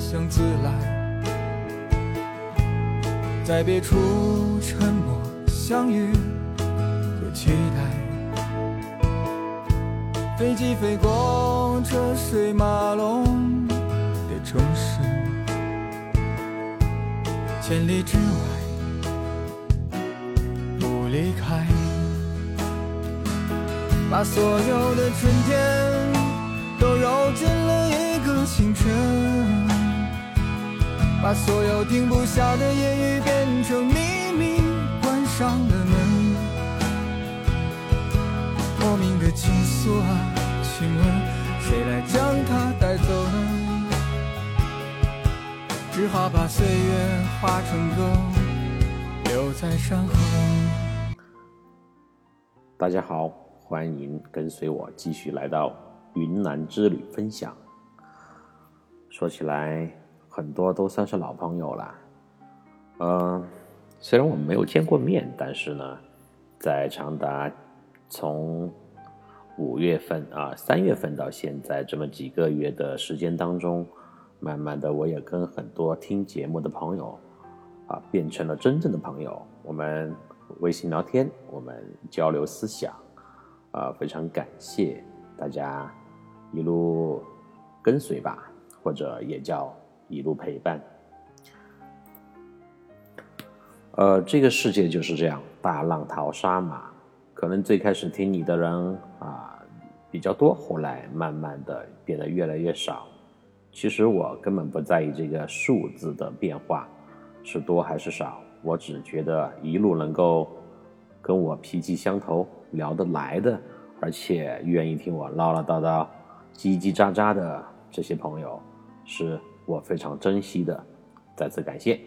唱花香自来，在别处沉默相遇和期待。飞机飞过车水马龙的城市，千里之外不离开。把所有的春天都揉进了一个清晨，把所有停不下的言语变成秘密，关上了门。莫名的情愫啊，请问谁来将它带走呢？只好把岁月化成歌，留在山河。大家好，欢迎跟随我继续来到云南之旅分享。说起来，很多都算是老朋友了。嗯、虽然我们没有见过面，但是呢，在长达从五月份啊三月份到现在这么几个月的时间当中，慢慢的我也跟很多听节目的朋友啊变成了真正的朋友。我们微信聊天，我们交流思想，啊，非常感谢大家一路跟随吧，或者也叫一路陪伴。呃，这个世界就是这样，大浪淘沙嘛。可能最开始听你的人啊比较多，后来慢慢的变得越来越少。其实我根本不在意这个数字的变化是多还是少，我只觉得一路能够跟我脾气相投、聊得来的，而且愿意听我唠唠叨叨、叽叽喳喳的这些朋友，是我非常珍惜的，再次感谢。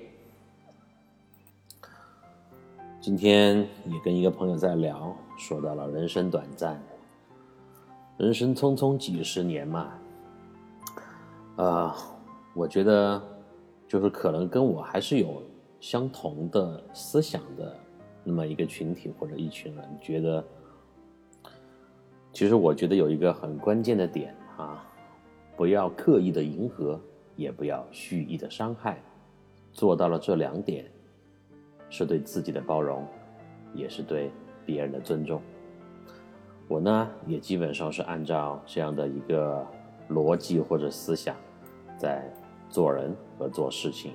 今天也跟一个朋友在聊，说到了人生短暂，人生匆匆几十年嘛，呃，我觉得就是可能跟我还是有相同的思想的那么一个群体或者一群人，觉得其实我觉得有一个很关键的点啊，不要刻意的迎合，也不要蓄意的伤害，做到了这两点，是对自己的包容，也是对别人的尊重。我呢，也基本上是按照这样的一个逻辑或者思想，在做人和做事情，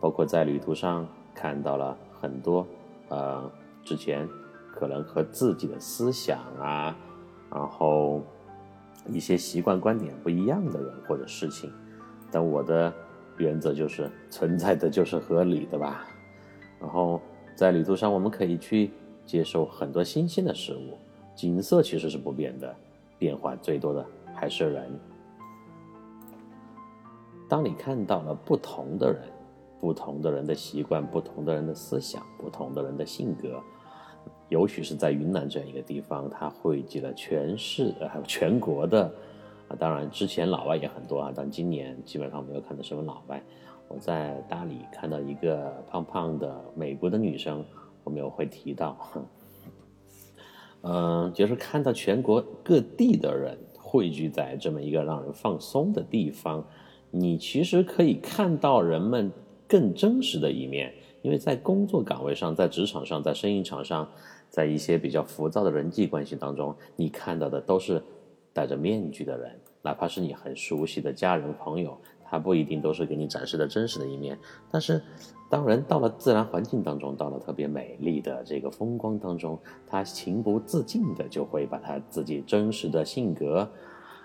包括在旅途上看到了很多，呃，之前可能和自己的思想啊，然后一些习惯观点不一样的人或者事情，但我的原则就是存在的就是合理的吧。然后在旅途上，我们可以去接受很多新鲜的事物。景色其实是不变的，变化最多的还是人。当你看到了不同的人、不同的人的习惯、不同的人的思想、不同的人的性格，尤其是在云南这样一个地方，它汇集了全市呃还有全国的啊，当然之前老外也很多啊，但今年基本上没有看到什么老外。我在大理看到一个胖胖的美国的女生，我们有会提到。嗯，就是看到全国各地的人汇聚在这么一个让人放松的地方，你其实可以看到人们更真实的一面。因为在工作岗位上，在职场上，在生意场上，在一些比较浮躁的人际关系当中，你看到的都是戴着面具的人，哪怕是你很熟悉的家人朋友，他不一定都是给你展示的真实的一面。但是，当人到了自然环境当中，到了特别美丽的这个风光当中，他情不自禁的就会把他自己真实的性格，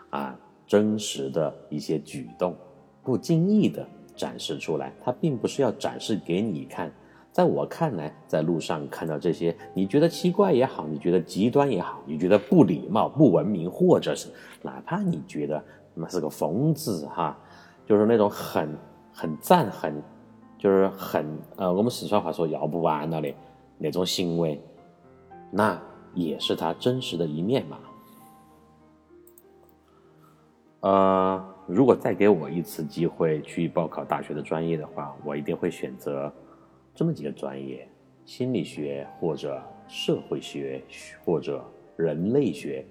啊，真实的一些举动，不经意的展示出来。他并不是要展示给你看。在我看来，在路上看到这些，你觉得奇怪也好，你觉得极端也好，你觉得不礼貌、不文明，或者是哪怕你觉得妈是个疯子哈，就是那种很很赞很，就是很呃，我们四川话说要不完了的那种行为，那也是他真实的一面嘛。呃，如果再给我一次机会去报考大学的专业的话，我一定会选择这么几个专业：心理学或者社会学或者人类学。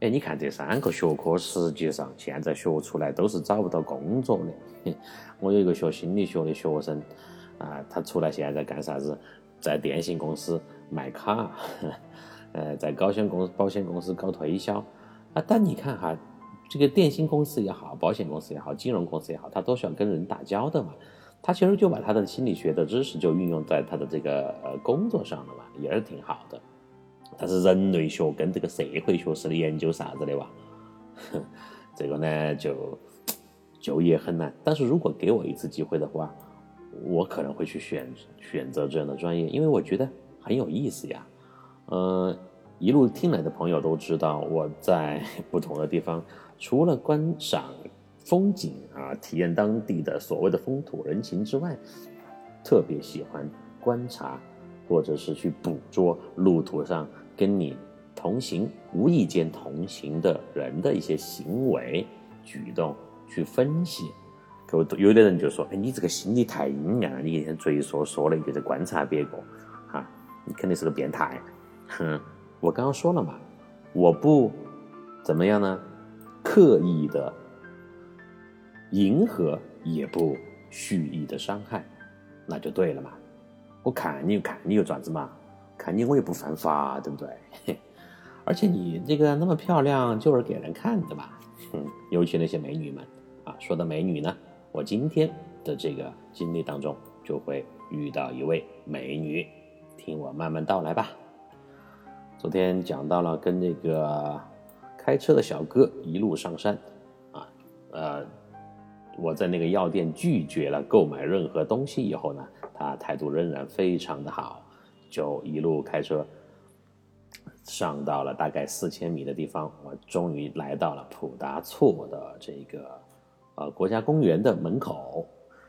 哎，你看这三个学科，实际上现在学出来都是找不到工作的。我有一个学心理学的学生，啊，他出来现在干啥子？在电信公司卖卡，呃，在保险公保险公司搞推销。啊，但你看哈，这个电信公司也好，保险公司也好，金融公司也好，他都需要跟人打交道嘛。他其实就把他的心理学的知识就运用在他的这个呃工作上了嘛，也是挺好的。但是人类学跟这个社会学是的研究啥子的哇？这个呢就就业很难。但是如果给我一次机会的话，我可能会去选选择这样的专业，因为我觉得很有意思呀。呃，一路听来的朋友都知道，我在 不同的地方，除了观赏风景啊，体验当地的所谓的风土人情之外，特别喜欢观察或者是去捕捉路途上。跟你同行、无意间同行的人的一些行为举动去分析，有有的人就说：“哎，你这个心理太阴暗了，你一天嘴说说了一个在观察别个，哈，你肯定是个变态。”哼，我刚刚说了嘛，我不怎么样呢，刻意的迎合，也不蓄意的伤害，那就对了嘛。我看你看你又爪子嘛。看你我也不犯法，对不对？而且你这个那么漂亮，就是给人看的吧？嗯，尤其那些美女们啊，说到美女呢，我今天的这个经历当中就会遇到一位美女，听我慢慢道来吧。昨天讲到了跟那个开车的小哥一路上山，啊，呃，我在那个药店拒绝了购买任何东西以后呢，他态度仍然非常的好。就一路开车上到了大概四千米的地方，我终于来到了普达措的这个呃国家公园的门口。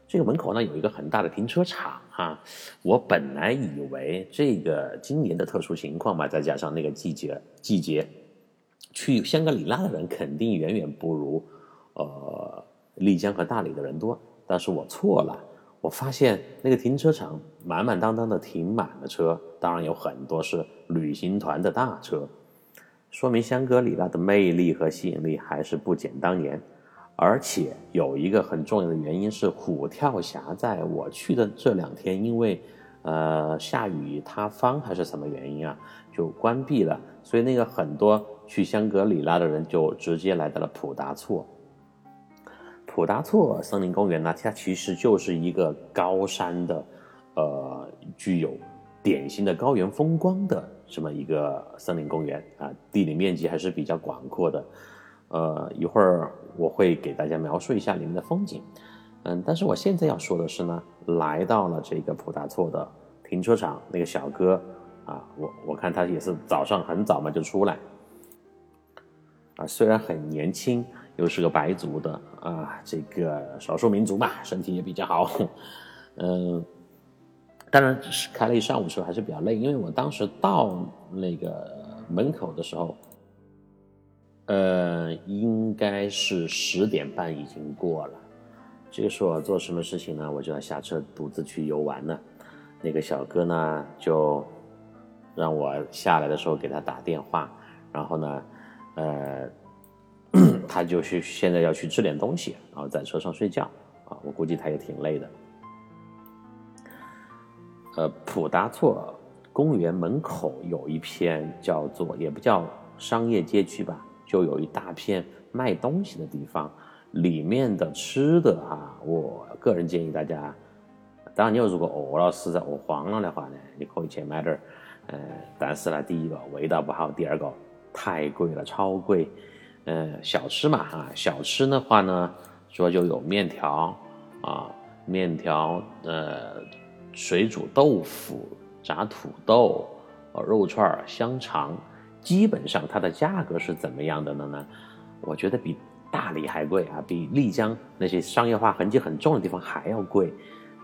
这个门口呢有一个很大的停车场哈。我本来以为这个今年的特殊情况嘛，再加上那个季节季节，去香格里拉的人肯定远远不如呃丽江和大理的人多，但是我错了。我发现那个停车场满满当当的停满了车，当然有很多是旅行团的大车，说明香格里拉的魅力和吸引力还是不减当年。而且有一个很重要的原因是，虎跳峡在我去的这两天，因为呃下雨塌方还是什么原因啊，就关闭了，所以那个很多去香格里拉的人就直接来到了普达措。普达措森林公园呢，它其实就是一个高山的，呃，具有典型的高原风光的这么一个森林公园啊，地理面积还是比较广阔的。呃，一会儿我会给大家描述一下里面的风景。嗯，但是我现在要说的是呢，来到了这个普达措的停车场，那个小哥啊，我我看他也是早上很早嘛就出来，啊，虽然很年轻。又是个白族的啊，这个少数民族嘛，身体也比较好，嗯，当然是开了一上午车还是比较累，因为我当时到那个门口的时候，呃，应该是十点半已经过了。这个时候做什么事情呢？我就要下车独自去游玩了。那个小哥呢，就让我下来的时候给他打电话，然后呢，呃。他就去现在要去吃点东西，然后在车上睡觉啊，我估计他也挺累的。呃，普达措公园门口有一片叫做也不叫商业街区吧，就有一大片卖东西的地方，里面的吃的哈，我个人建议大家，当然你要如果饿了实在饿慌了的话呢，你可以去买点儿，呃，但是呢，第一个味道不好，第二个太贵了，超贵。呃，小吃嘛，哈，小吃的话呢，主要就有面条啊，面条，呃，水煮豆腐、炸土豆、肉串、香肠，基本上它的价格是怎么样的呢？呢，我觉得比大理还贵啊，比丽江那些商业化痕迹很重的地方还要贵。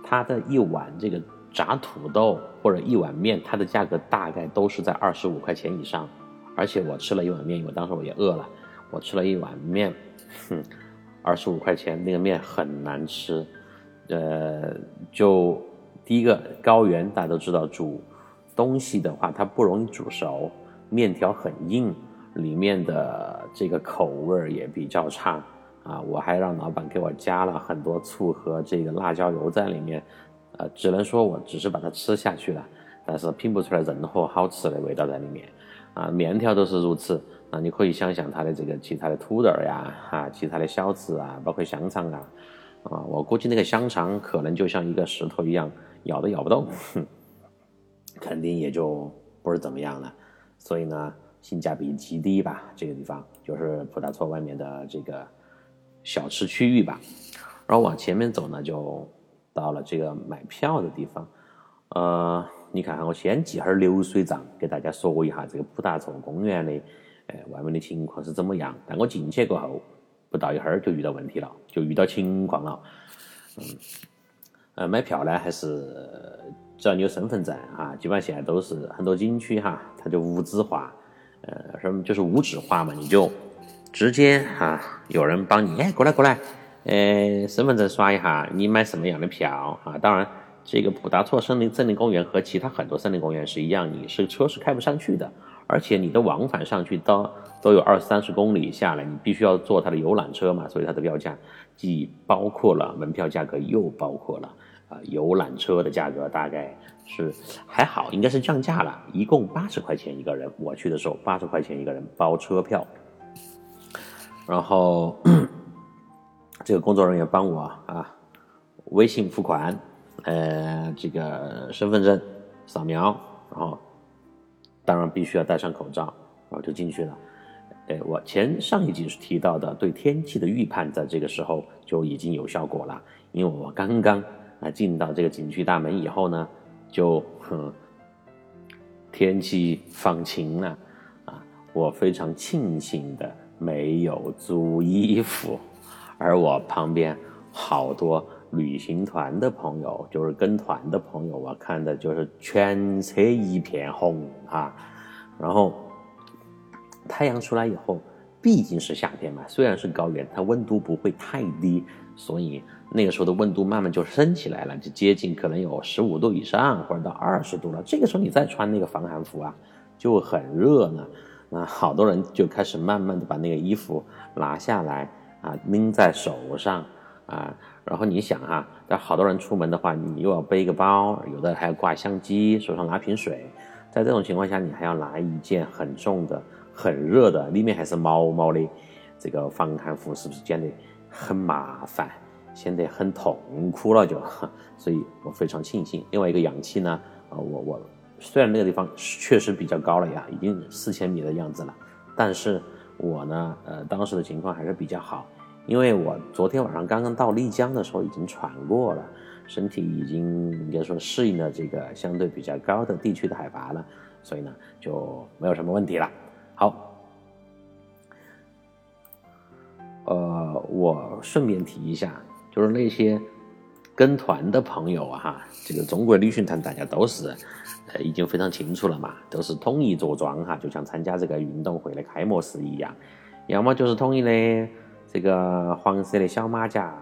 它的一碗这个炸土豆或者一碗面，它的价格大概都是在二十五块钱以上。而且我吃了一碗面，因为当时我也饿了，我吃了一碗面，哼，二十五块钱，那个面很难吃。呃，就第一个高原，大家都知道煮东西的话，它不容易煮熟，面条很硬，里面的这个口味也比较差啊。我还让老板给我加了很多醋和这个辣椒油在里面，呃，只能说我只是把它吃下去了，但是拼不出来任何好吃的味道在里面啊。面条都是如此啊，你可以想想它的这个其他的土豆呀，哈，其他的小吃啊，包括香肠啊。啊，我估计那个香肠可能就像一个石头一样，咬都咬不动，哼，肯定也就不是怎么样了。所以呢，性价比极低吧。这个地方就是普达措外面的这个小吃区域吧。然后往前面走呢，就到了这个买票的地方。呃，你看看，我先记哈流水账，给大家说一下这个普达措公园的，外面的情况是怎么样。但我进去过后。不到一会儿就遇到问题了，就遇到情况了。嗯，呃，买票呢还是只要你有身份证哈，基本上现在都是很多景区哈，它就无纸化，呃，什么就是无纸化嘛，你就直接哈，有人帮你，哎，过来过来，呃，身份证刷一下，你买什么样的票啊？当然，这个普达措森林森林公园和其他很多森林公园是一样，你是车是开不上去的。而且你的往返上去到都有二三十公里下来，你必须要坐它的游览车嘛，所以它的票价既包括了门票价格，又包括了啊游览车的价格，大概是还好，应该是降价了，一共八十块钱一个人。我去的时候八十块钱一个人包车票，然后这个工作人员帮我啊微信付款，呃这个身份证扫描，然后。当然必须要戴上口罩，然后就进去了。哎，我前上一集是提到的对天气的预判，在这个时候就已经有效果了。因为我刚刚啊进到这个景区大门以后呢，就哼天气放晴了啊，我非常庆幸的没有租衣服，而我旁边好多旅行团的朋友，就是跟团的朋友，我看的就是全车一片红啊。然后太阳出来以后，毕竟是夏天嘛，虽然是高原，它温度不会太低，所以那个时候的温度慢慢就升起来了，就接近可能有十五度以上，或者到二十度了。这个时候你再穿那个防寒服啊，就很热呢。那好多人就开始慢慢的把那个衣服拿下来啊，拎在手上啊。然后你想哈，但好多人出门的话，你又要背个包，有的还要挂相机，手上拿瓶水。在这种情况下，你还要拿一件很重的、很热的，里面还是毛毛的这个防寒服，是不是显得很麻烦，显得很痛苦了？就，所以我非常庆幸。另外一个氧气呢，呃，我我虽然那个地方确实比较高了呀，已经四千米的样子了，但是我呢，呃，当时的情况还是比较好，因为我昨天晚上刚刚到丽江的时候已经喘过了。身体已经应该说适应了这个相对比较高的地区的海拔了，所以呢就没有什么问题了。好，呃，我顺便提一下，就是那些跟团的朋友，哈，这个中国旅行团大家都是呃已经非常清楚了嘛，都是统一着装哈，就像参加这个运动会的开幕式一样，要么就是统一的这个黄色的小马甲。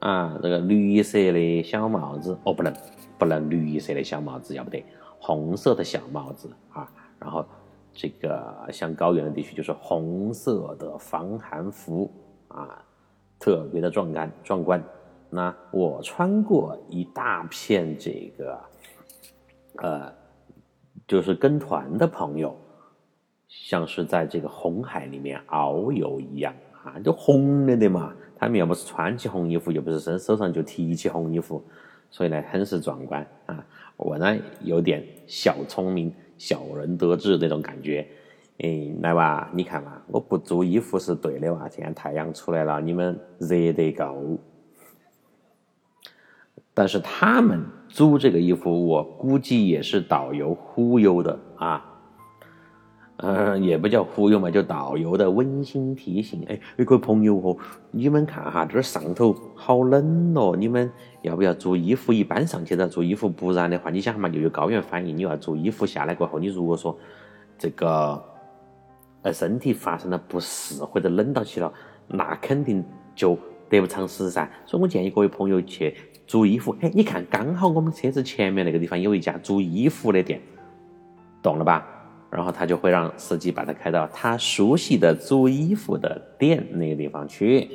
啊，这个绿色的小帽子哦，不能，不能绿色的小帽子，要不得，红色的小帽子啊。然后这个像高原的地区，就是红色的防寒服啊，特别的壮观壮观。那我穿过一大片这个，呃，就是跟团的朋友，像是在这个红海里面遨游一样，啊就红了的嘛。他们要不是穿起红衣服，又不是身手上就提起红衣服，所以呢，很是壮观啊！我呢有点小聪明、小人得志那种感觉。哎，来吧，你看嘛，我不租衣服是对的哇！现在太阳出来了，你们热得够。但是他们租这个衣服，我估计也是导游忽悠的啊。嗯，也不叫忽悠嘛，就导游的温馨提醒。哎，各位朋友哦，你们看哈，这儿上头好冷哦，你们要不要做衣服？一般上去都要做衣服，不然的话，你想嘛，又有高原反应。你要做衣服下来过后，你如果说这个呃身体发生了不适或者冷到起了，那肯定就得不偿失噻。所以我建议各位朋友去做衣服。哎，你看，刚好我们车子前面那个地方有一家做衣服的店，懂了吧？然后他就会让司机把他开到他熟悉的租衣服的店那个地方去，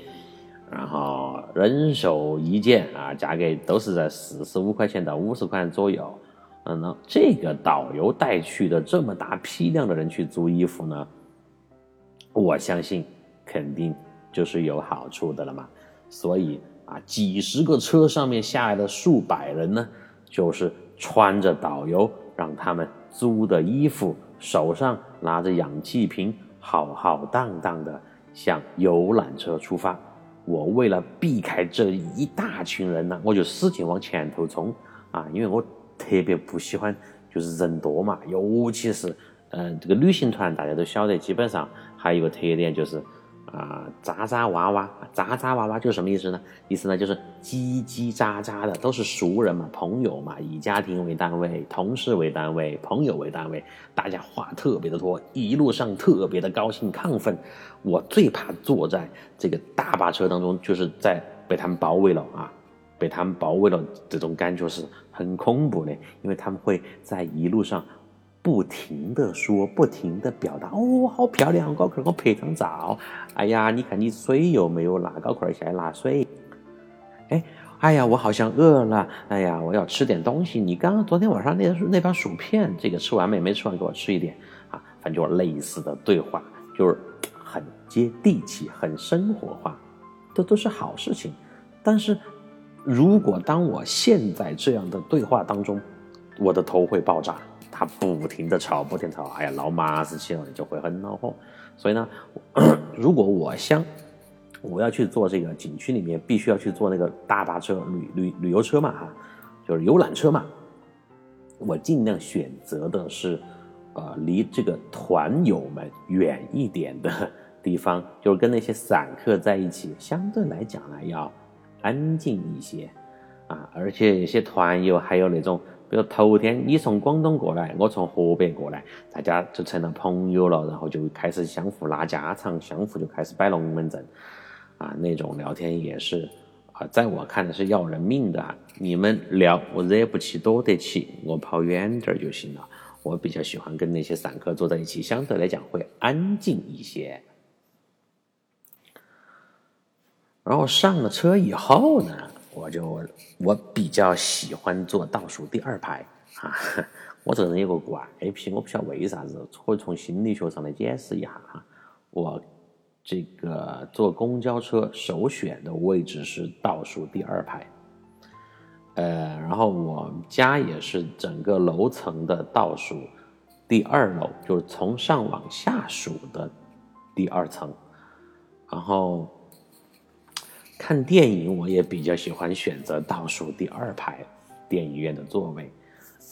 然后人手一件啊，价格都是在四十五块钱到五十块钱左右。嗯，那这个导游带去的这么大批量的人去租衣服呢，我相信肯定就是有好处的了嘛。所以啊，几十个车上面下来的数百人呢，就是穿着导游让他们租的衣服。手上拿着氧气瓶，浩浩荡荡的向游览车出发。我为了避开这一大群人呢，我就使劲往前头冲啊！因为我特别不喜欢就是人多嘛，尤其是嗯这个旅行团，大家都晓得，基本上还有一个特点就是。啊，渣渣娃娃，渣渣娃娃就是什么意思呢？意思呢就是叽叽喳喳的，都是熟人嘛，朋友嘛，以家庭为单位，同事为单位，朋友为单位，大家话特别的多，一路上特别的高兴亢奋。我最怕坐在这个大巴车当中，就是在被他们包围了啊，被他们包围了，这种感觉是很恐怖的，因为他们会在一路上。不停的说，不停的表达，哦，好漂亮，高块，我拍张照。哎呀，你看你水有没有拿高块下来拿水。哎，哎呀，我好像饿了。哎呀，我要吃点东西。你刚刚昨天晚上那那包薯片，这个吃完没？没吃完，给我吃一点啊。反正就类似的对话，就是很接地气，很生活化，这都是好事情。但是如果当我现在这样的对话当中，我的头会爆炸。他不停的吵，不停吵，哎呀，闹麻子气了，就会很恼火。所以呢，如果我想我要去做这个景区里面，必须要去坐那个大巴车、旅旅旅游车嘛，哈，就是游览车嘛。我尽量选择的是，呃，离这个团友们远一点的地方，就是跟那些散客在一起，相对来讲呢要安静一些啊。而且有些团友还有那种。比如头天你从广东过来，我从河北过来，大家就成了朋友了，然后就开始相互拉家常，相互就开始摆龙门阵，啊，那种聊天也是啊，在我看来是要人命的。你们聊我惹不起，躲得起，我跑远点就行了。我比较喜欢跟那些散客坐在一起，相对来讲会安静一些。然后上了车以后呢？我就我比较喜欢坐倒数第二排啊，我这个人有个怪癖，我不晓得为啥子，可以从心理学上来解释一下哈。我这个坐公交车首选的位置是倒数第二排，呃，然后我家也是整个楼层的倒数第二楼，就是从上往下数的第二层，然后。看电影，我也比较喜欢选择倒数第二排电影院的座位，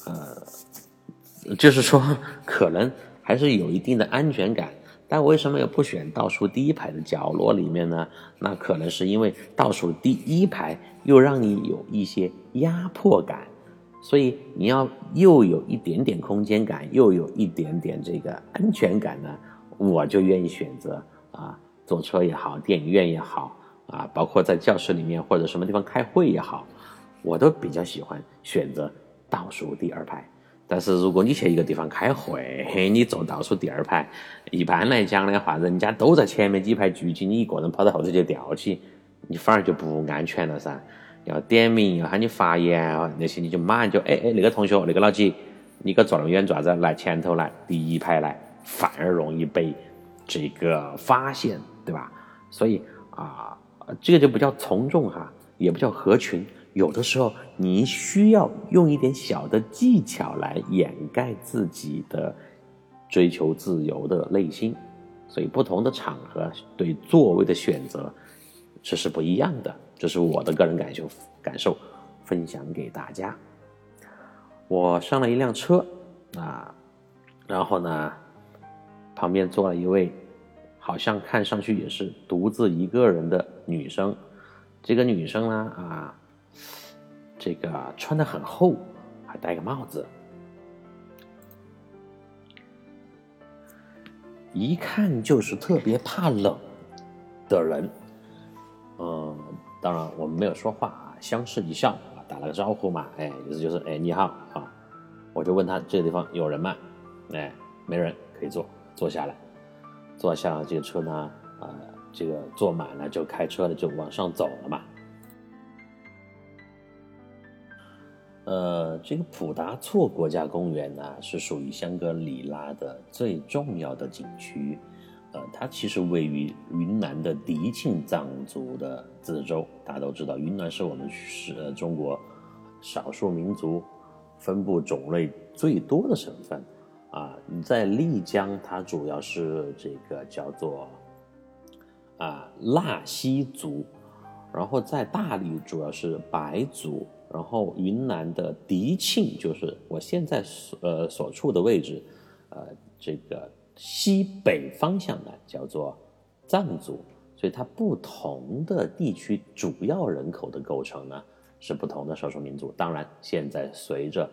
呃，就是说可能还是有一定的安全感。但为什么又不选倒数第一排的角落里面呢？那可能是因为倒数第一排又让你有一些压迫感，所以你要又有一点点空间感，又有一点点这个安全感呢，我就愿意选择啊，坐车也好，电影院也好。啊，包括在教室里面或者什么地方开会也好，我都比较喜欢选择倒数第二排。但是如果你去一个地方开会，你坐倒数第二排，一般来讲的话，人家都在前面几排聚集，你一个人跑到后头去吊起，你反而就不安全了噻。要点名，要喊你发言啊那些，你就马上就哎哎，那个同学，那个老几，你搁坐那么远做啥子？来前头来，第一排来，反而容易被这个发现，对吧？所以啊。这个就不叫从众哈，也不叫合群。有的时候你需要用一点小的技巧来掩盖自己的追求自由的内心。所以不同的场合对座位的选择这是不一样的。这是我的个人感受感受，分享给大家。我上了一辆车啊，然后呢，旁边坐了一位，好像看上去也是独自一个人的女生。这个女生呢，啊，这个穿的很厚，还戴个帽子，一看就是特别怕冷的人。嗯，当然我们没有说话啊，相视一笑啊，打了个招呼嘛，哎，意思就是哎你好啊，我就问他这个地方有人吗？哎，没人，可以坐，坐下来，坐下这个车呢，啊，这个坐满了就开车了，就往上走了嘛。呃，这个普达措国家公园呢，是属于香格里拉的最重要的景区。呃，它其实位于云南的迪庆藏族的自治州。大家都知道，云南是我们是呃中国少数民族分布种类最多的省份。啊，你在丽江，它主要是这个叫做啊纳西族，然后在大理主要是白族，然后云南的迪庆就是我现在所呃所处的位置，呃这个。西北方向呢叫做藏族，所以它不同的地区主要人口的构成呢是不同的少数民族。当然，现在随着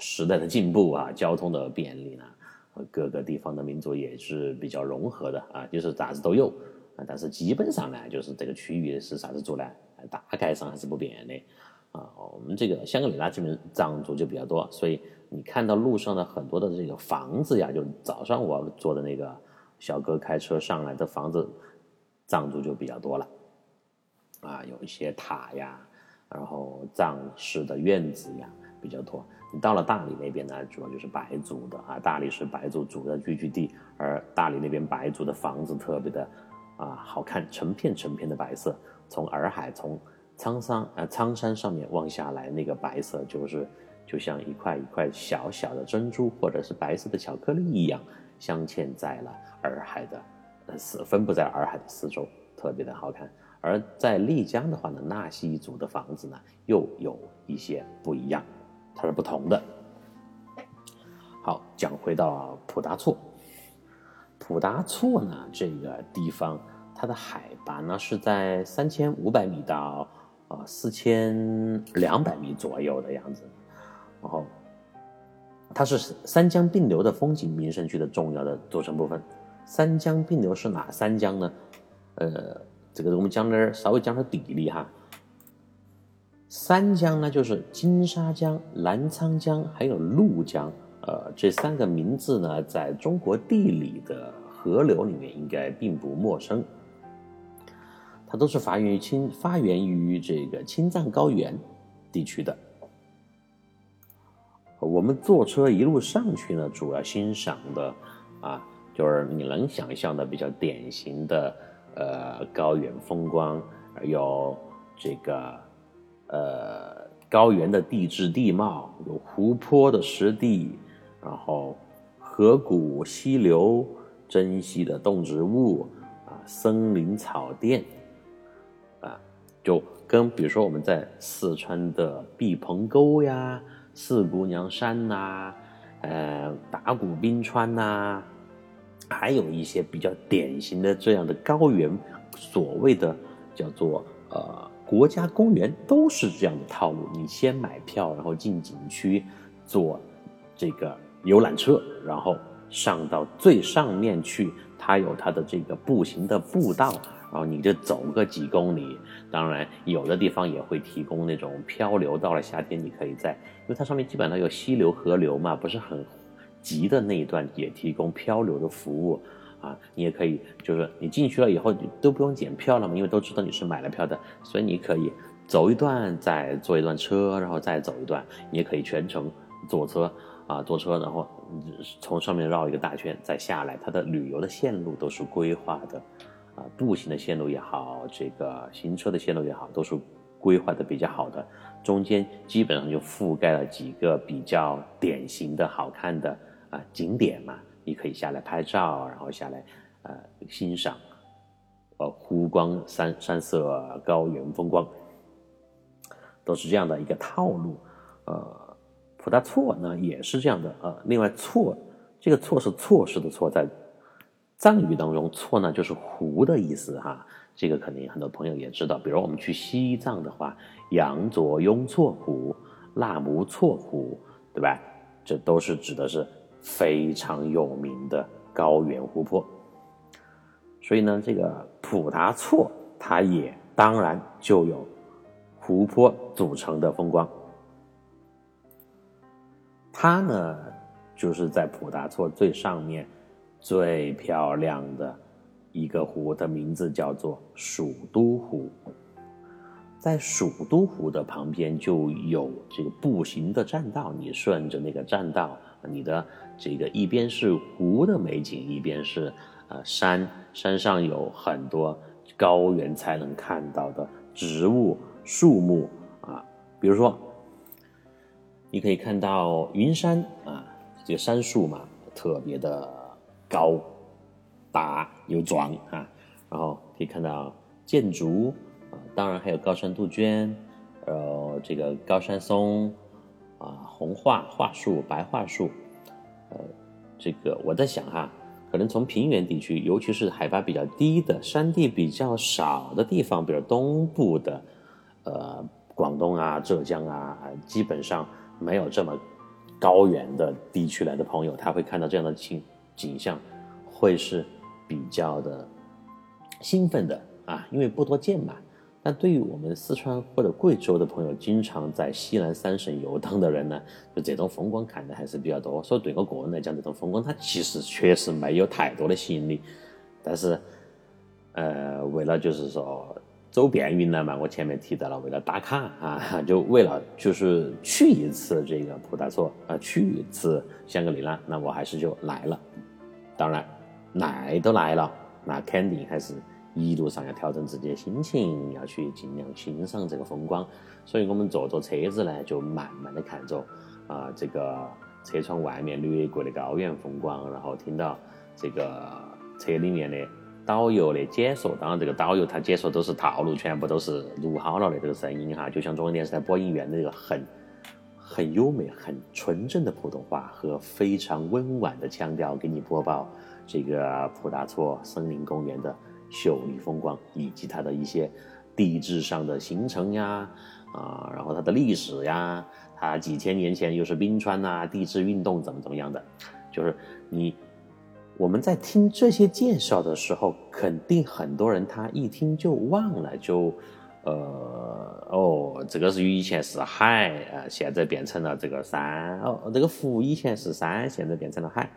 时代的进步啊，交通的便利呢，各个地方的民族也是比较融合的啊，就是啥子都有啊。但是基本上呢，就是这个区域是啥子族呢？大概上还是不变的啊。我们这个香格里拉这边藏族就比较多，所以。你看到路上的很多的这个房子呀，就早上我坐的那个小哥开车上来的房子，藏族就比较多了，啊，有一些塔呀，然后藏式的院子呀比较多。你到了大理那边呢，主要就是白族的啊，大理是白族主要聚居地，而大理那边白族的房子特别的啊好看，成片成片的白色，从洱海从苍山呃苍山上面望下来，那个白色就是。就像一块一块小小的珍珠，或者是白色的巧克力一样，镶嵌在了洱海的呃四分布在洱海的四周，特别的好看。而在丽江的话呢，纳西族的房子呢又有一些不一样，它是不同的。好，讲回到普达措，普达措呢这个地方，它的海拔呢是在三千五百米到啊四千两百米左右的样子。然后，它是三江并流的风景名胜区的重要的组成部分。三江并流是哪三江呢？呃，这个我们讲点稍微讲点地理哈。三江呢，就是金沙江、澜沧江还有怒江。呃，这三个名字呢，在中国地理的河流里面应该并不陌生。它都是发源于青发源于这个青藏高原地区的。我们坐车一路上去呢，主要欣赏的啊，就是你能想象的比较典型的呃高原风光，有这个呃高原的地质地貌，有湖泊的湿地，然后河谷溪流，珍稀的动植物啊，森林草甸啊，就跟比如说我们在四川的毕棚沟呀。四姑娘山呐，呃，达古冰川呐，还有一些比较典型的这样的高原，所谓的叫做呃国家公园，都是这样的套路。你先买票，然后进景区，坐这个游览车，然后上到最上面去，它有它的这个步行的步道。然后你就走个几公里，当然有的地方也会提供那种漂流。到了夏天，你可以在，因为它上面基本上有溪流、河流嘛，不是很急的那一段也提供漂流的服务啊。你也可以，就是你进去了以后你都不用检票了嘛，因为都知道你是买了票的，所以你可以走一段，再坐一段车，然后再走一段。你也可以全程坐车啊，坐车，然后从上面绕一个大圈再下来。它的旅游的线路都是规划的。啊，步行的线路也好，这个行车的线路也好，都是规划的比较好的。中间基本上就覆盖了几个比较典型的好看的啊景点嘛，你可以下来拍照，然后下来呃欣赏呃湖光山山色、高原风光，都是这样的一个套路。呃，普达措呢也是这样的。呃，另外措这个措是措施的措，在藏语当中“错”呢就是湖的意思哈，这个肯定很多朋友也知道。比如我们去西藏的话，羊卓雍措湖、纳木措湖，对吧？这都是指的是非常有名的高原湖泊。所以呢，这个普达措它也当然就有湖泊组成的风光。它呢，就是在普达措最上面最漂亮的一个湖，的名字叫做蜀都湖。在蜀都湖的旁边就有这个步行的栈道，你顺着那个栈道，你的这个一边是湖的美景，一边是呃山，山上有很多高原才能看到的植物、树木啊，比如说。你可以看到云山啊，这个山树嘛，特别的高大又壮啊。然后可以看到箭竹啊，当然还有高山杜鹃，呃，这个高山松啊，红桦桦树、白桦树。呃，这个我在想哈，可能从平原地区，尤其是海拔比较低的、山地比较少的地方，比如东部的，呃，广东啊、浙江啊，基本上。没有这么高原的地区来的朋友，他会看到这样的景景象，会是比较的兴奋的啊，因为不多见嘛。但对于我们四川或者贵州的朋友，经常在西南三省游荡的人呢，就这种风光看的还是比较多。所以对我个人来讲，这种风光它其实确实没有太多的吸引力。但是，呃，为了就是说。走遍云南嘛，我前面提到了，为了打卡啊，就为了就是去一次这个普达措啊，去一次香格里拉，那我还是就来了。当然，来都来了，那肯定还是一路上要调整自己的心情，要去尽量欣赏这个风光。所以我们坐坐车子呢，就慢慢的看着啊，这个车窗外面掠过的高原风光，然后听到这个车里面的。导游的解说，当然这个导游他解说都是套路，全部都是录好了的这个声音哈，就像中央电视台播音员的那个很很优美、很纯正的普通话和非常温婉的腔调，给你播报这个普达措森林公园的秀丽风光，以及它的一些地质上的形成呀，啊，然后它的历史呀，它几千年前又是冰川呐，地质运动怎么怎么样的，就是你。我们在听这些介绍的时候，肯定很多人他一听就忘了，就，呃，哦，这个是以前是海啊，现在变成了这个山哦，这个湖以前是山，现在变成了海，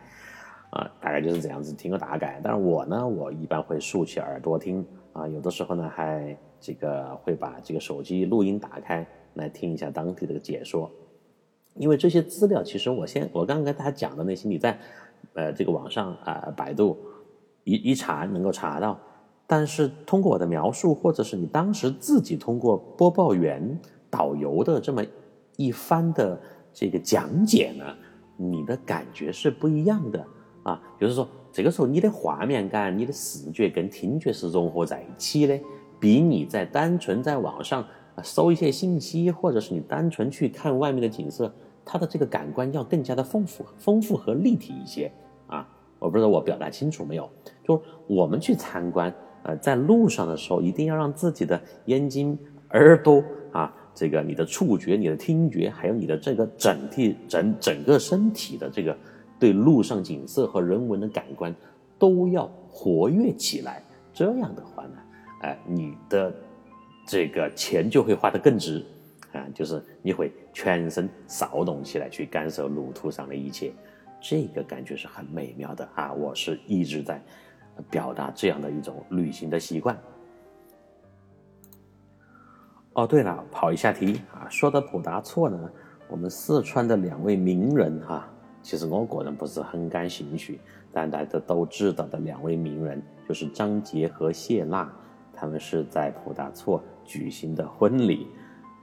啊，大概就是这样子，听个大概。但是我呢，我一般会竖起耳朵听啊，有的时候呢，还这个会把这个手机录音打开来听一下当地的解说，因为这些资料其实我先我刚刚跟大家讲的那些，你在。呃，这个网上啊，百度一一查能够查到，但是通过我的描述，或者是你当时自己通过播报员、导游的这么一番的这个讲解呢，你的感觉是不一样的啊。就是说，这个时候你的画面感、你的视觉跟听觉是融合在一起的，比你在单纯在网上搜一些信息，或者是你单纯去看外面的景色。它的这个感官要更加的丰富、丰富和立体一些啊！我不知道我表达清楚没有？就是我们去参观，呃，在路上的时候，一定要让自己的眼睛、耳朵啊，这个你的触觉、你的听觉，还有你的这个整体、整整个身体的这个对路上景色和人文的感官都要活跃起来。这样的话呢，哎，你的这个钱就会花得更值。啊，就是你会全身骚动起来，去感受路途上的一切，这个感觉是很美妙的啊！我是一直在表达这样的一种旅行的习惯。哦，对了，跑一下题啊，说到普达措呢，我们四川的两位名人哈，其实我个人不是很感兴趣，但大家都知道的两位名人就是张杰和谢娜，他们是在普达措举行的婚礼。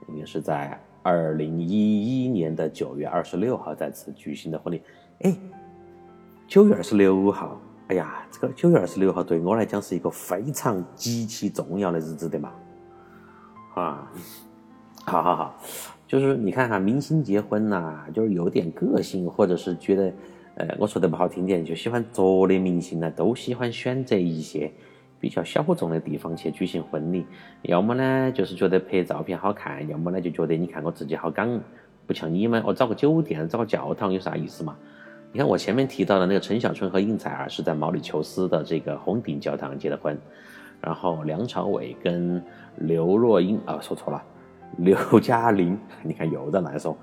应该是在二零一一年的九月二十六号在此举行的婚礼。哎，九月二十六号，哎呀，这个九月二十六号对我来讲是一个非常极其重要的日子的嘛。啊，好好好，就是你看哈，明星结婚呐，就是有点个性，或者是觉得呃，我说的不好听点，就喜欢作的明星呢，都喜欢选择一些比较小众的地方去举行婚礼，要么呢就是觉得拍照片好看，要么呢就觉得你看我自己好港，不像你们，我找个酒店，找个教堂有啥意思嘛？你看我前面提到的那个陈小春和应采儿是在毛里求斯的这个红顶教堂结的婚，然后梁朝伟跟刘若英啊说错了，刘嘉玲，你看又在乱说。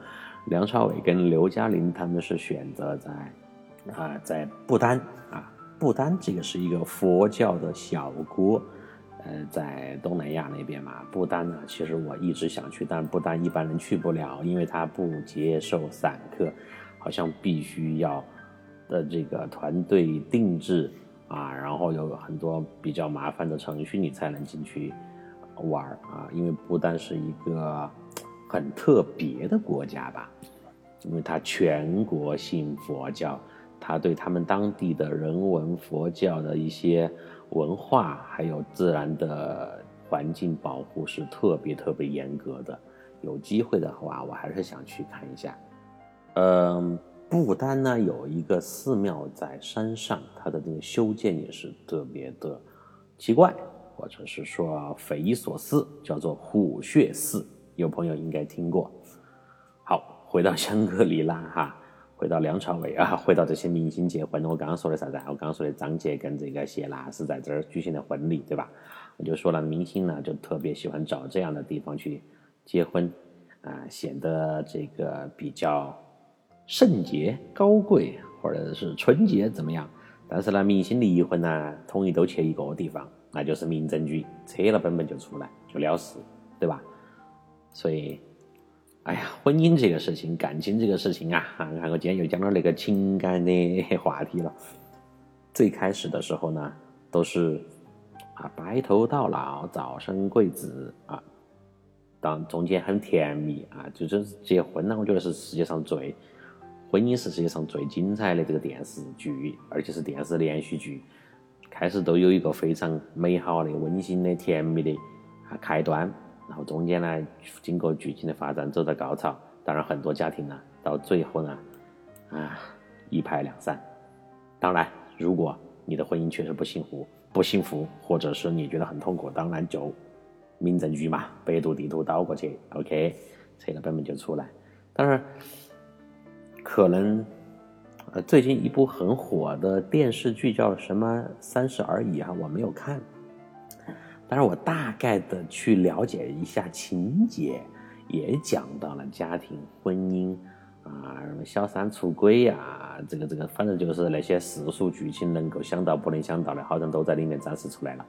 梁朝伟跟刘嘉玲他们是选择在啊在不丹啊不丹这个是一个佛教的小国，呃在东南亚那边嘛，不丹呢其实我一直想去，但不丹一般人去不了，因为他不接受散客，好像必须要的这个团队定制啊，然后有很多比较麻烦的程序你才能进去玩啊，因为不丹是一个。很特别的国家吧，因为它全国信佛教，它对他们当地的人文佛教的一些文化还有自然的环境保护是特别特别严格的。有机会的话，我还是想去看一下。嗯，不丹呢有一个寺庙在山上，它的那个修建也是特别的奇怪，或者是说匪夷所思，叫做虎穴寺。有朋友应该听过。好，回到香格里拉哈，回到梁朝伟啊，回到这些明星结婚。我刚刚说的啥子？我刚刚说的张杰跟这个谢娜是在这儿举行的婚礼，对吧？我就说了，明星呢就特别喜欢找这样的地方去结婚啊，显得这个比较圣洁、高贵，或者是纯洁怎么样？但是呢，明星离婚呢，统一都去一个地方，那就是民政局，扯了本本就出来，就了事，对吧？所以，哎呀，婚姻这个事情，感情这个事情啊，啊，我今天又讲到那个情感的话题了。最开始的时候呢，都是啊白头到老、早生贵子啊，当中间很甜蜜啊，就是结婚呢，我觉得是世界上最婚姻是世界上最精彩的这个电视剧，而且是电视连续剧，开始都有一个非常美好的、温馨的、甜蜜的啊开端。然后中间呢，经过剧情的发展，走到高潮。当然，很多家庭呢，到最后呢，啊，一拍两散。当然，如果你的婚姻确实不幸福，不幸福，或者是你觉得很痛苦，当然就民政局嘛，百度地图导过去，OK，拆了本本就出来。当然，可能最近一部很火的电视剧叫什么《三十而已》啊，我没有看。但是我大概的去了解一下情节，也讲到了家庭婚姻啊，什么小三出轨呀，这个这个，反正就是那些世俗剧情能够想到不能想到的，好像都在里面展示出来了，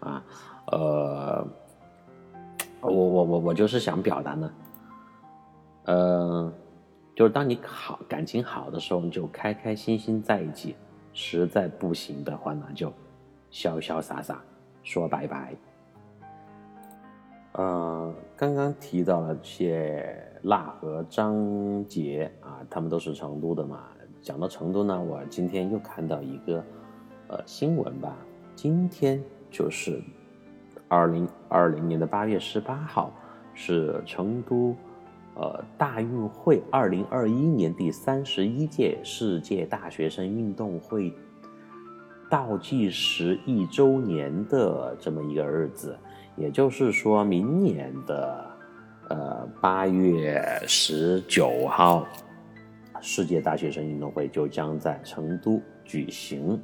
啊，呃，我我我我就是想表达呢，呃，就是当你好感情好的时候，你就开开心心在一起；实在不行的话，那就潇潇洒洒。说拜拜。呃，刚刚提到了谢娜和张杰啊，他们都是成都的嘛。讲到成都呢，我今天又看到一个呃新闻吧。今天就是二零二零年的八月十八号，是成都呃大运会二零二一年第三十一届世界大学生运动会。倒计时一周年的这么一个日子，也就是说明年的呃八月十九号，世界大学生运动会就将在成都举行。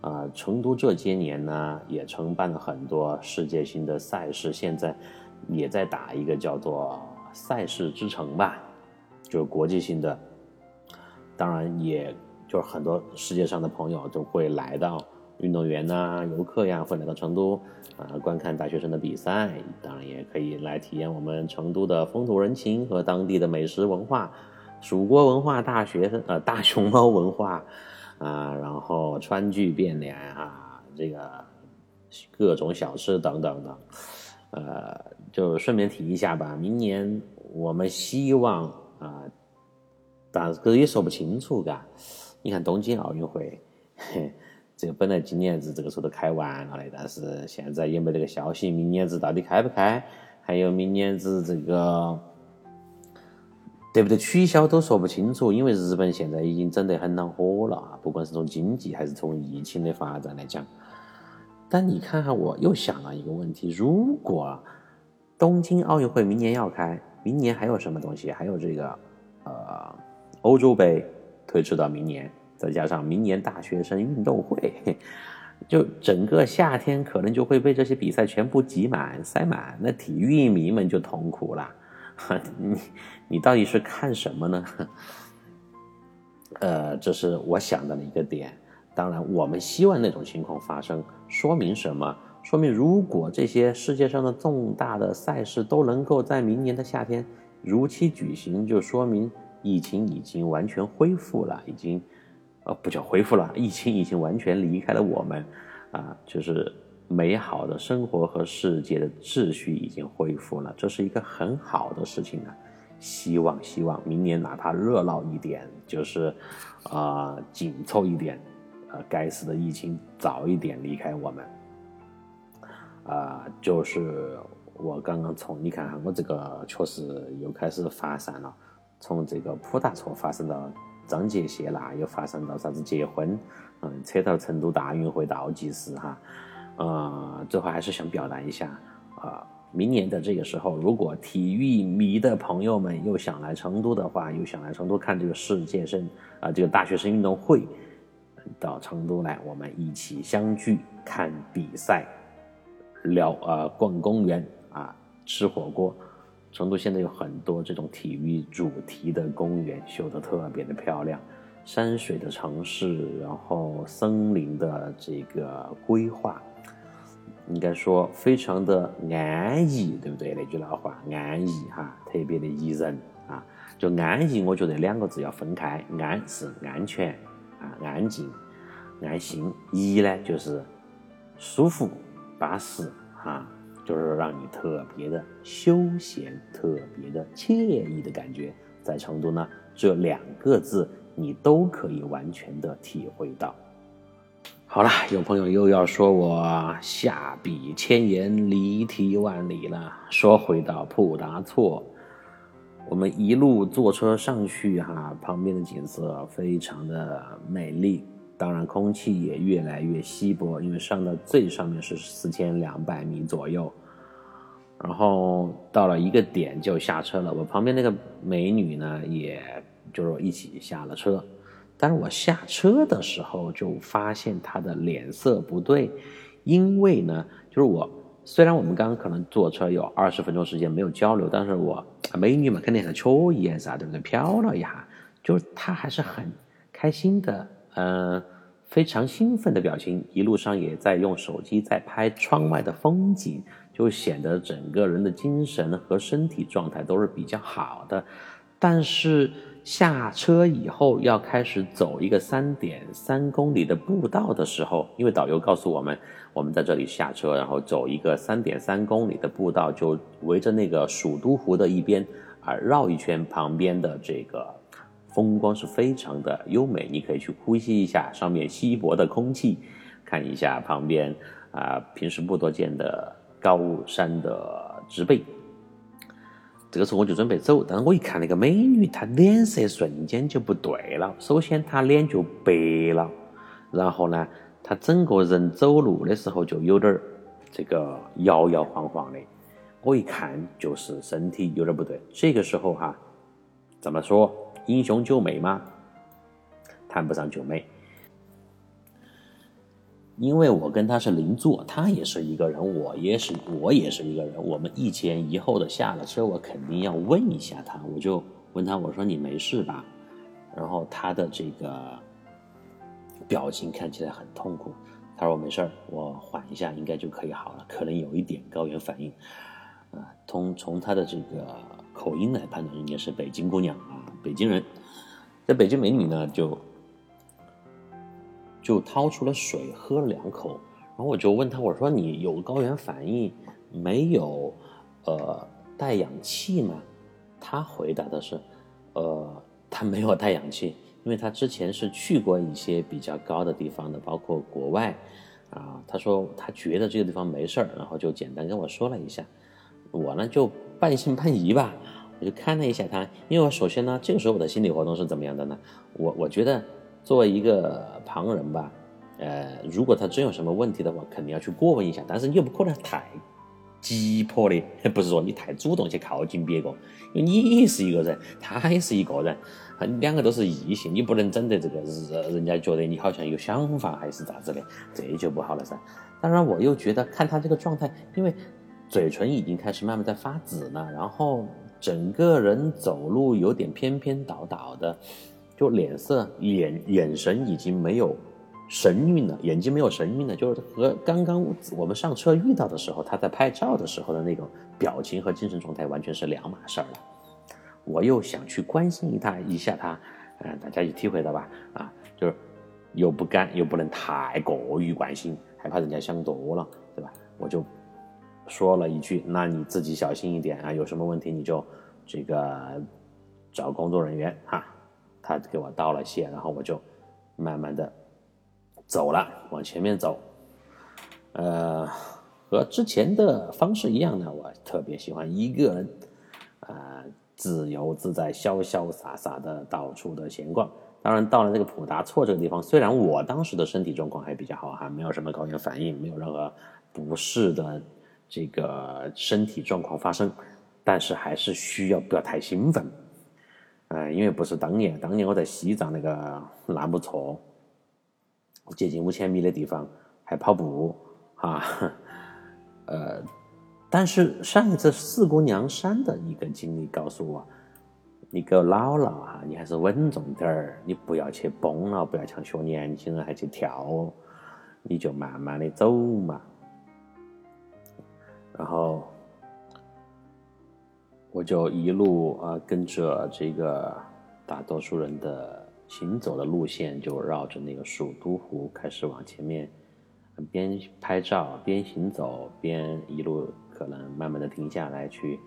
啊，成都这些年呢也承办了很多世界性的赛事，现在也在打一个叫做赛事之城吧，就是国际性的。当然也。就是很多世界上的朋友都会来到，运动员呐、游客呀，会来到成都啊观看大学生的比赛，当然也可以来体验我们成都的风土人情和当地的美食文化、蜀国文化、大学生呃大熊猫文化 啊，然后川剧变脸啊，这个各种小吃等等等，呃，就顺便提一下吧，明年我们希望啊，但是也说不清楚，嘎。你看东京奥运会，这个本来今年子这个时候都开完了的，但是现在也没这个消息，明年子到底开不开？还有明年子这个对不对？取消都说不清楚，因为日本现在已经整得很恼火了啊！不管是从经济还是从疫情的发展来讲。但你看看，我又想了一个问题：如果东京奥运会明年要开，明年还有什么东西？还有这个呃欧洲杯推迟到明年，再加上明年大学生运动会，就整个夏天可能就会被这些比赛全部挤满、塞满，那体育迷们就痛苦了。你你到底是看什么呢？呃，这是我想到的一个点。当然，我们希望那种情况发生，说明什么？说明如果这些世界上的重大的赛事都能够在明年的夏天如期举行，就说明疫情已经完全恢复了，已经，呃，不叫恢复了，疫情已经完全离开了我们，啊，就是。美好的生活和世界的秩序已经恢复了，这是一个很好的事情呢。希望希望明年哪怕热闹一点，就是啊紧凑一点，呃，该死的疫情早一点离开我们。啊，就是我刚刚从你看哈，我这个确实又开始发散了，从这个普大措发生到张杰谢娜，又发生到啥子结婚，嗯，扯到成都大运会倒计时哈。呃，最后还是想表达一下，啊，明年的这个时候，如果体育迷的朋友们又想来成都的话，又想来成都看这个世界生啊，这个大学生运动会，到成都来，我们一起相聚看比赛，聊啊，逛公园啊，吃火锅。成都现在有很多这种体育主题的公园，修得特别的漂亮，山水的城市，然后森林的这个规划。应该说非常的安逸，对不对？那句老话，安逸哈，特别的宜人啊。就安逸，我觉得两个字要分开，安是安全啊，安静、安心；宜呢就是舒服、巴适哈，就是让你特别的休闲、特别的惬意的感觉。在成都呢，这两个字你都可以完全的体会到。好了，有朋友又要说我下笔千言，离题万里了。说回到普达措，我们一路坐车上去，哈，旁边的景色非常的美丽，当然空气也越来越稀薄，因为上到最上面是四千两百米左右，然后到了一个点就下车了。我旁边那个美女呢，也就是一起下了车。但是我下车的时候就发现她的脸色不对，因为呢，就是我虽然我们刚刚可能坐车有二十分钟时间没有交流，但是我美女嘛肯定很瞧一眼啥，对不对？瞟了一下，就是她还是很开心的，嗯，非常兴奋的表情，一路上也在用手机在拍窗外的风景，就显得整个人的精神和身体状态都是比较好的，但是。下车以后要开始走一个三点三公里的步道的时候，因为导游告诉我们，我们在这里下车，然后走一个三点三公里的步道，就围着那个蜀都湖的一边啊绕一圈，旁边的这个风光是非常的优美，你可以去呼吸一下上面稀薄的空气，看一下旁边啊平时不多见的高山的植被。这个时候我就准备走，但是我一看那个美女，她脸色瞬间就不对了。首先她脸就白了，然后呢，她整个人走路的时候就有点儿这个摇摇晃晃的。我一看就是身体有点不对。这个时候哈，怎么说英雄救美吗？谈不上救美。因为我跟他是邻座，他也是一个人，我也是我也是一个人，我们一前一后的下了车，我肯定要问一下他，我就问他，我说你没事吧？然后他的这个表情看起来很痛苦，他说我没事儿，我缓一下应该就可以好了，可能有一点高原反应，啊，从从他的这个口音来判断，应该是北京姑娘啊，北京人，在北京美女呢就。就掏出了水喝了两口，然后我就问他，我说你有高原反应没有？呃，带氧气吗？他回答的是，呃，他没有带氧气，因为他之前是去过一些比较高的地方的，包括国外，啊，他说他觉得这个地方没事儿，然后就简单跟我说了一下，我呢就半信半疑吧，我就看了一下他，因为我首先呢，这个时候我的心理活动是怎么样的呢？我我觉得作为一个旁人吧，呃，如果他真有什么问题的话，肯定要去过问一下，但是你又不可能太急迫的，不是说你太主动去靠近别个，因为你也是一个人，他也是一个人，两个都是异性，你不能整得这个人人家觉得你好像有想法还是咋子的，这就不好了噻。当然，我又觉得看他这个状态，因为嘴唇已经开始慢慢在发紫了，然后整个人走路有点偏偏倒倒的，就脸色、眼眼神已经没有神韵了，眼睛没有神韵了，就是和刚刚我们上车遇到的时候，他在拍照的时候的那种表情和精神状态完全是两码事儿了。我又想去关心他一下他，嗯，大家也体会到吧？啊，就是又不敢，又不能太过于关心。害怕人家想多了，对吧？我就说了一句：“那你自己小心一点啊，有什么问题你就这个找工作人员哈。”他给我道了谢，然后我就慢慢的走了，往前面走。呃，和之前的方式一样呢，我特别喜欢一个人啊，自由自在、潇潇洒洒的到处的闲逛。当然，到了这个普达措这个地方，虽然我当时的身体状况还比较好哈，没有什么高原反应，没有任何不适的这个身体状况发生，但是还是需要不要太兴奋，呃，因为不是当年，当年我在西藏那个纳木错，接近五千米的地方还跑步啊，呃，但是上一次四姑娘山的一个经历告诉我。你给我老了哈，你还是稳重点儿，你不要去崩了，不要像学年轻人还去跳，你就慢慢的走嘛。然后我就一路啊跟着这个大多数人的行走的路线，就绕着那个蜀都湖开始往前面，边拍照边行走，边一路可能慢慢的停下来去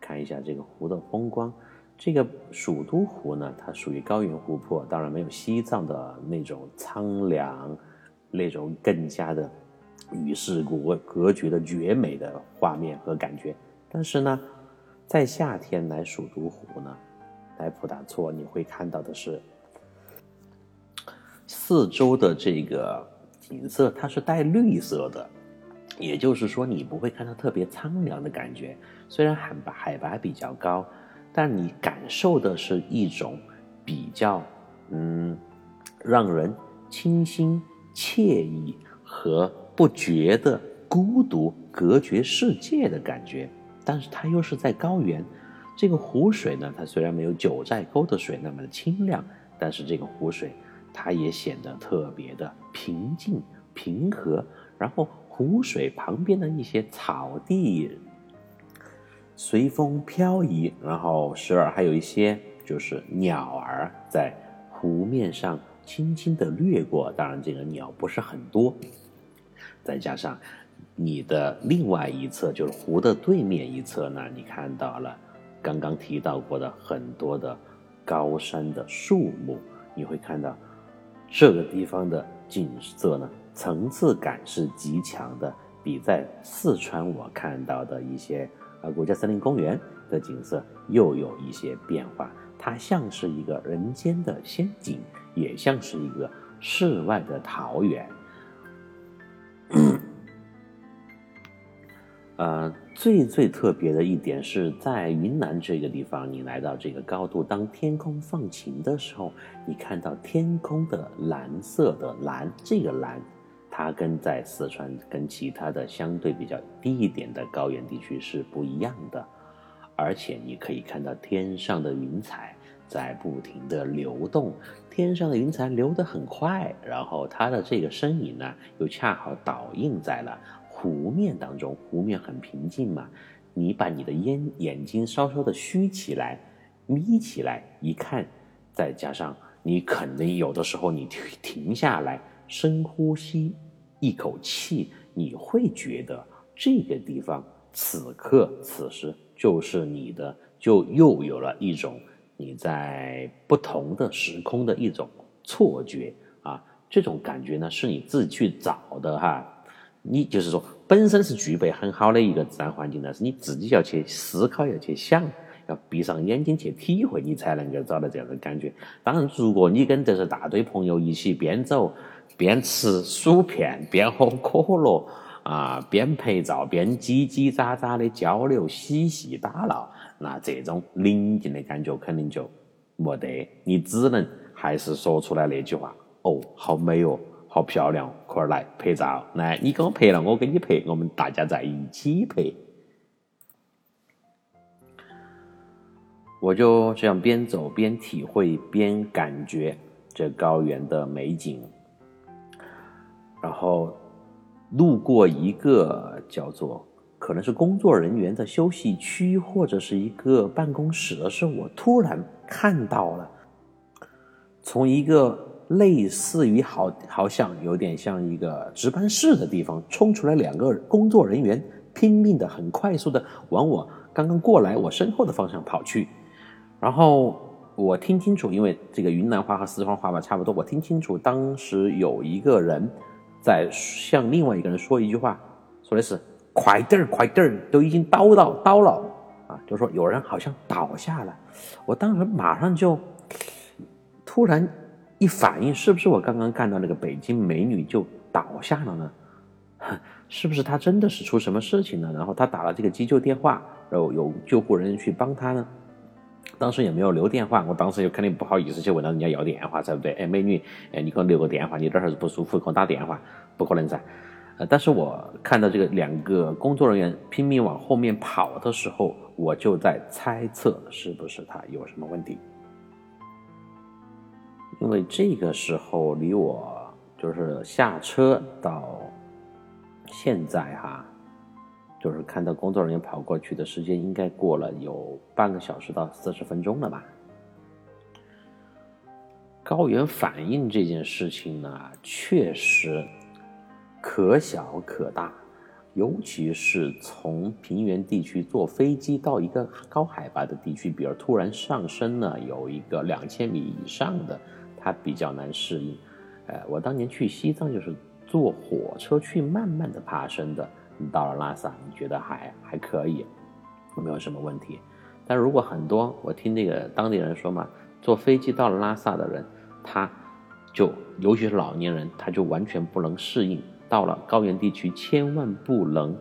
看一下这个湖的风光。这个蜀都湖呢，它属于高原湖泊，当然没有西藏的那种苍凉，那种更加的与世隔隔绝的绝美的画面和感觉。但是呢，在夏天来蜀都湖呢，来普达措，你会看到的是四周的这个景色，它是带绿色的，也就是说，你不会看到特别苍凉的感觉。虽然海拔海拔比较高。但你感受的是一种比较，嗯，让人清新惬意和不觉得孤独、隔绝世界的感觉。但是它又是在高原，这个湖水呢，它虽然没有九寨沟的水那么的清亮，但是这个湖水它也显得特别的平静、平和。然后湖水旁边的一些草地。随风飘移，然后时而还有一些就是鸟儿在湖面上轻轻的掠过。当然，这个鸟不是很多。再加上你的另外一侧，就是湖的对面一侧呢，你看到了刚刚提到过的很多的高山的树木，你会看到这个地方的景色呢，层次感是极强的，比在四川我看到的一些。啊，国家森林公园的景色又有一些变化，它像是一个人间的仙境，也像是一个世外的桃源。呃，最最特别的一点是在云南这个地方，你来到这个高度，当天空放晴的时候，你看到天空的蓝色的蓝，这个蓝。它跟在四川跟其他的相对比较低一点的高原地区是不一样的，而且你可以看到天上的云彩在不停的流动，天上的云彩流得很快，然后它的这个身影呢又恰好倒映在了湖面当中，湖面很平静嘛，你把你的眼眼睛稍稍的虚起来，眯起来一看，再加上你肯定有的时候你停下来深呼吸。一口气，你会觉得这个地方此刻此时就是你的，就又有了一种你在不同的时空的一种错觉啊！这种感觉呢，是你自己去找的哈。你就是说，本身是具备很好的一个自然环境但，是你自己要去思考，要去想，要闭上眼睛去体会，你才能够找到这样的感觉。当然，如果你跟这是大堆朋友一起边走边吃薯片边喝可乐啊，边拍照边叽叽喳喳的交流嬉戏打闹，那这种宁静的感觉肯定就没得，你只能还是说出来那句话：哦，好美哦。好漂亮，快来拍照！来，你给我拍了，我给你拍，我们大家在一起拍。我就这样边走边体会边感觉这高原的美景，然后路过一个叫做可能是工作人员的休息区或者是一个办公室的时候，我突然看到了从一个。类似于好，好像有点像一个值班室的地方，冲出来两个工作人员，拼命的、很快速的往我刚刚过来我身后的方向跑去。然后我听清楚，因为这个云南话和四川话吧差不多，我听清楚当时有一个人在向另外一个人说一句话，说的是“快点儿，快点儿，都已经倒到倒了啊！”就说有人好像倒下了。我当时马上就突然。一反应是不是我刚刚看到那个北京美女就倒下了呢？是不是她真的是出什么事情了？然后她打了这个急救电话，然后有救护人员去帮她呢？当时也没有留电话，我当时就肯定不好意思去问到人家要电话，对不对？哎，美女，哎，你给我留个电话，你这儿不舒服，给我打电话，不可能噻。呃，但是我看到这个两个工作人员拼命往后面跑的时候，我就在猜测是不是他有什么问题。因为这个时候离我就是下车到现在哈，就是看到工作人员跑过去的时间，应该过了有半个小时到四十分钟了吧。高原反应这件事情呢，确实可小可大，尤其是从平原地区坐飞机到一个高海拔的地区，比如突然上升了有一个两千米以上的。它比较难适应，呃，我当年去西藏就是坐火车去，慢慢的爬升的。你到了拉萨，你觉得还还可以，没有什么问题。但如果很多，我听那个当地人说嘛，坐飞机到了拉萨的人，他就尤其是老年人，他就完全不能适应。到了高原地区，千万不能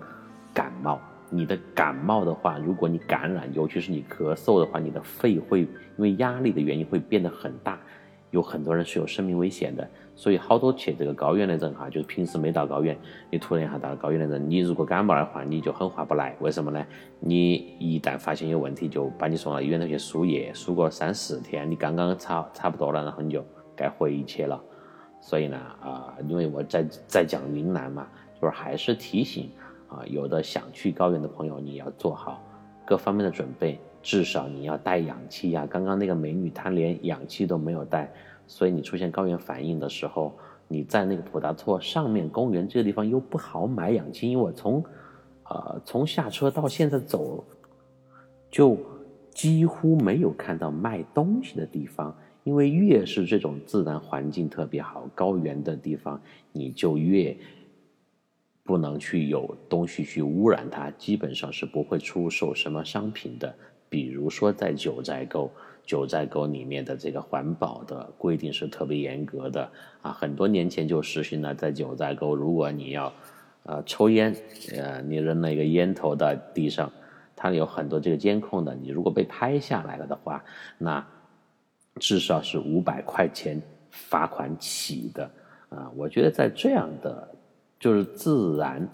感冒。你的感冒的话，如果你感染，尤其是你咳嗽的话，你的肺会因为压力的原因会变得很大。有很多人是有生命危险的，所以好多去这个高原的人哈，就是平时没到高原，你突然一下到了高原的人，你如果感冒的话，你就很划不来。为什么呢？你一旦发现有问题，就把你送到医院头去输液，输个三四天，你刚刚差差不多了，然后你就该回去了。所以呢，啊，因为我在在讲云南嘛，就是还是提醒啊，有的想去高原的朋友，你要做好各方面的准备。至少你要带氧气呀！刚刚那个美女她连氧气都没有带，所以你出现高原反应的时候，你在那个普达措上面公园这个地方又不好买氧气，因为我从，呃，从下车到现在走，就几乎没有看到卖东西的地方，因为越是这种自然环境特别好、高原的地方，你就越不能去有东西去污染它，基本上是不会出售什么商品的。比如说，在九寨沟，九寨沟里面的这个环保的规定是特别严格的啊。很多年前就实行了，在九寨沟，如果你要，呃，抽烟，呃，你扔了一个烟头在地上，它有很多这个监控的。你如果被拍下来了的话，那至少是五百块钱罚款起的啊。我觉得在这样的就是自然，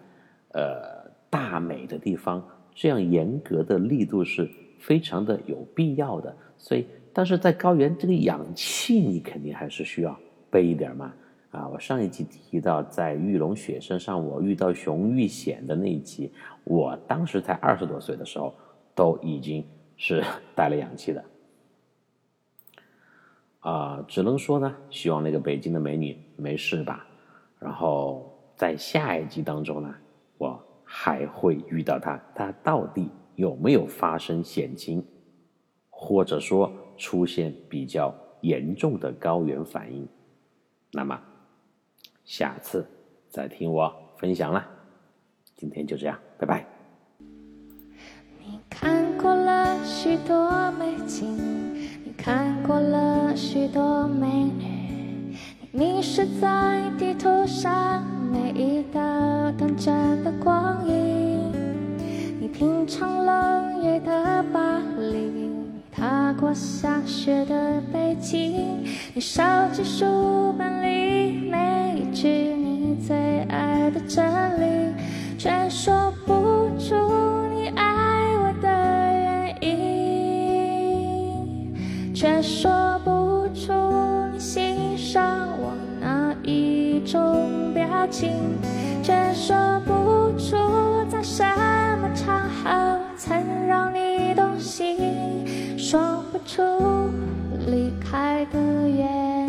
呃，大美的地方，这样严格的力度是。非常的有必要的，所以，但是在高原，这个氧气你肯定还是需要备一点嘛。啊，我上一集提到在玉龙雪山上我遇到熊遇险的那一集，我当时才二十多岁的时候，都已经是 带了氧气的。啊，只能说呢，希望那个北京的美女没事吧。然后在下一集当中呢，我还会遇到她，她到底。有没有发生险情，或者说出现比较严重的高原反应？那么下次再听我分享了。今天就这样，拜拜。你看过了许多美景，看过了许多美女，你迷失在地图上每一道短暂的光阴，你品尝冷夜的巴黎，踏过下雪的北京，你烧记书本里每一句你最爱的真理，却说不出却说不出你欣赏我哪一种表情，却说不出在什么场合曾让你动心，说不出离开的原因。